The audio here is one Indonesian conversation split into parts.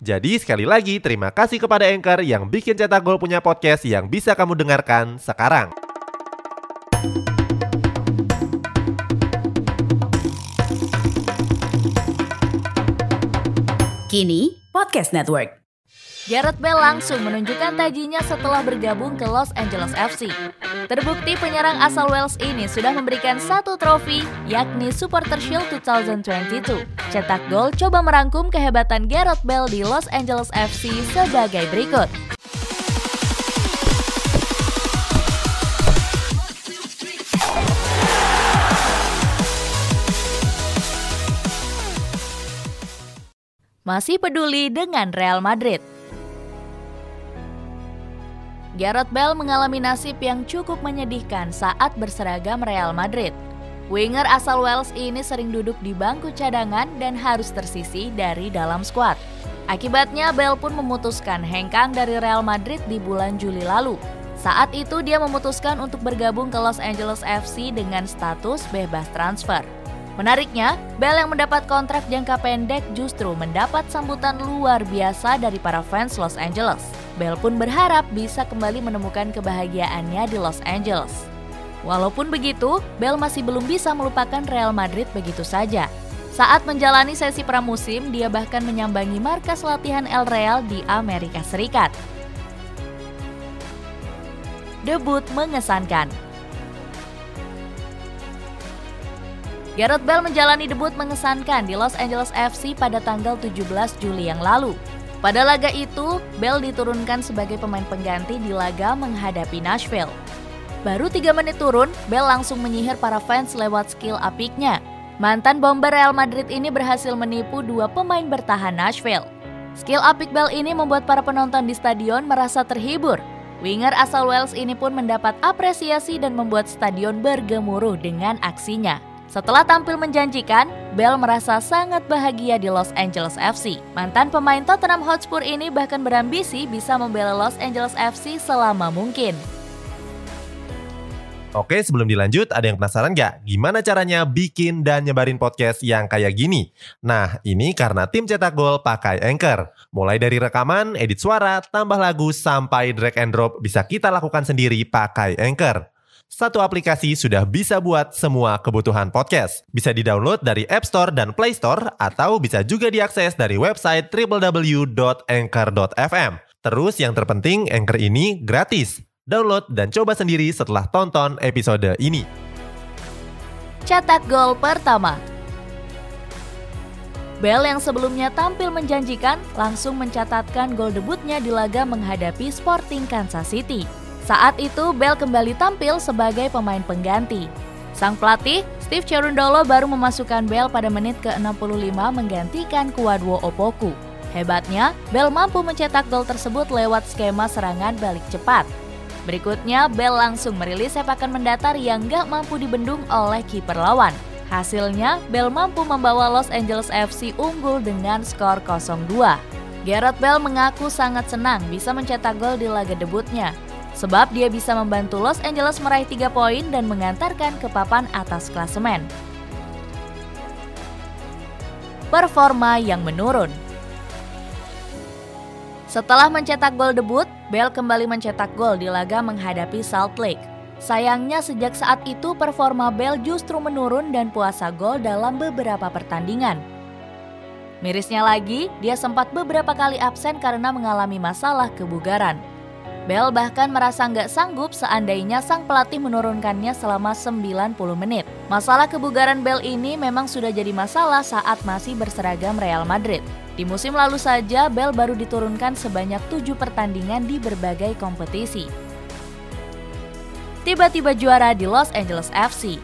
Jadi sekali lagi terima kasih kepada Anchor yang bikin Cetak Gol punya podcast yang bisa kamu dengarkan sekarang. Kini Podcast Network. Gareth Bale langsung menunjukkan tajinya setelah bergabung ke Los Angeles FC. Terbukti penyerang asal Wales ini sudah memberikan satu trofi, yakni Supporter Shield 2022. Cetak Gol coba merangkum kehebatan Gareth Bale di Los Angeles FC sebagai berikut. Masih peduli dengan Real Madrid. Gareth Bale mengalami nasib yang cukup menyedihkan saat berseragam Real Madrid. Winger asal Wales ini sering duduk di bangku cadangan dan harus tersisi dari dalam skuad. Akibatnya Bale pun memutuskan hengkang dari Real Madrid di bulan Juli lalu. Saat itu dia memutuskan untuk bergabung ke Los Angeles FC dengan status bebas transfer. Menariknya, Bale yang mendapat kontrak jangka pendek justru mendapat sambutan luar biasa dari para fans Los Angeles. Bale pun berharap bisa kembali menemukan kebahagiaannya di Los Angeles. Walaupun begitu, Bale masih belum bisa melupakan Real Madrid begitu saja. Saat menjalani sesi pramusim, dia bahkan menyambangi markas latihan El Real di Amerika Serikat. Debut mengesankan. Gareth Bale menjalani debut mengesankan di Los Angeles FC pada tanggal 17 Juli yang lalu. Pada laga itu, Bell diturunkan sebagai pemain pengganti di laga menghadapi Nashville. Baru tiga menit turun, Bell langsung menyihir para fans lewat skill apiknya. Mantan bomber Real Madrid ini berhasil menipu dua pemain bertahan Nashville. Skill apik Bell ini membuat para penonton di stadion merasa terhibur. Winger asal Wales ini pun mendapat apresiasi dan membuat stadion bergemuruh dengan aksinya. Setelah tampil menjanjikan, Bell merasa sangat bahagia di Los Angeles FC. Mantan pemain Tottenham Hotspur ini bahkan berambisi bisa membela Los Angeles FC selama mungkin. Oke, sebelum dilanjut, ada yang penasaran nggak? Gimana caranya bikin dan nyebarin podcast yang kayak gini? Nah, ini karena tim cetak gol pakai Anchor. Mulai dari rekaman, edit suara, tambah lagu, sampai drag and drop bisa kita lakukan sendiri pakai Anchor. Satu aplikasi sudah bisa buat semua kebutuhan podcast. Bisa di-download dari App Store dan Play Store atau bisa juga diakses dari website www.anchor.fm. Terus yang terpenting Anchor ini gratis. Download dan coba sendiri setelah tonton episode ini. Cetak gol pertama. Bell yang sebelumnya tampil menjanjikan langsung mencatatkan gol debutnya di laga menghadapi Sporting Kansas City. Saat itu, Bell kembali tampil sebagai pemain pengganti. Sang pelatih, Steve Cherundolo baru memasukkan Bell pada menit ke-65 menggantikan Kuadwo Opoku. Hebatnya, Bell mampu mencetak gol tersebut lewat skema serangan balik cepat. Berikutnya, Bell langsung merilis sepakan mendatar yang gak mampu dibendung oleh kiper lawan. Hasilnya, Bell mampu membawa Los Angeles FC unggul dengan skor 0-2. Gareth Bell mengaku sangat senang bisa mencetak gol di laga debutnya sebab dia bisa membantu Los Angeles meraih 3 poin dan mengantarkan ke papan atas klasemen. Performa yang menurun Setelah mencetak gol debut, Bell kembali mencetak gol di laga menghadapi Salt Lake. Sayangnya sejak saat itu performa Bell justru menurun dan puasa gol dalam beberapa pertandingan. Mirisnya lagi, dia sempat beberapa kali absen karena mengalami masalah kebugaran. Bell bahkan merasa nggak sanggup seandainya sang pelatih menurunkannya selama 90 menit. Masalah kebugaran Bell ini memang sudah jadi masalah saat masih berseragam Real Madrid. Di musim lalu saja, Bell baru diturunkan sebanyak tujuh pertandingan di berbagai kompetisi. Tiba-tiba juara di Los Angeles FC.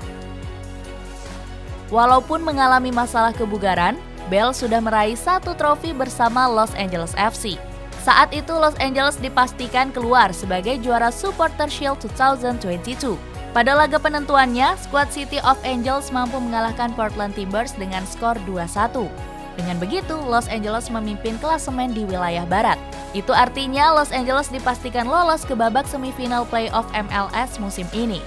Walaupun mengalami masalah kebugaran, Bell sudah meraih satu trofi bersama Los Angeles FC. Saat itu Los Angeles dipastikan keluar sebagai juara Supporter Shield 2022. Pada laga penentuannya, skuad City of Angels mampu mengalahkan Portland Timbers dengan skor 2-1. Dengan begitu, Los Angeles memimpin klasemen di wilayah barat. Itu artinya Los Angeles dipastikan lolos ke babak semifinal playoff MLS musim ini.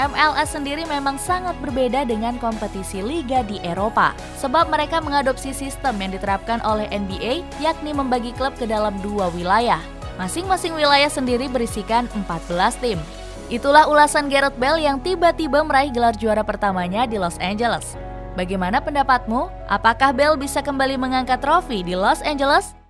MLS sendiri memang sangat berbeda dengan kompetisi liga di Eropa, sebab mereka mengadopsi sistem yang diterapkan oleh NBA, yakni membagi klub ke dalam dua wilayah. Masing-masing wilayah sendiri berisikan 14 tim. Itulah ulasan Gareth Bale yang tiba-tiba meraih gelar juara pertamanya di Los Angeles. Bagaimana pendapatmu? Apakah Bale bisa kembali mengangkat trofi di Los Angeles?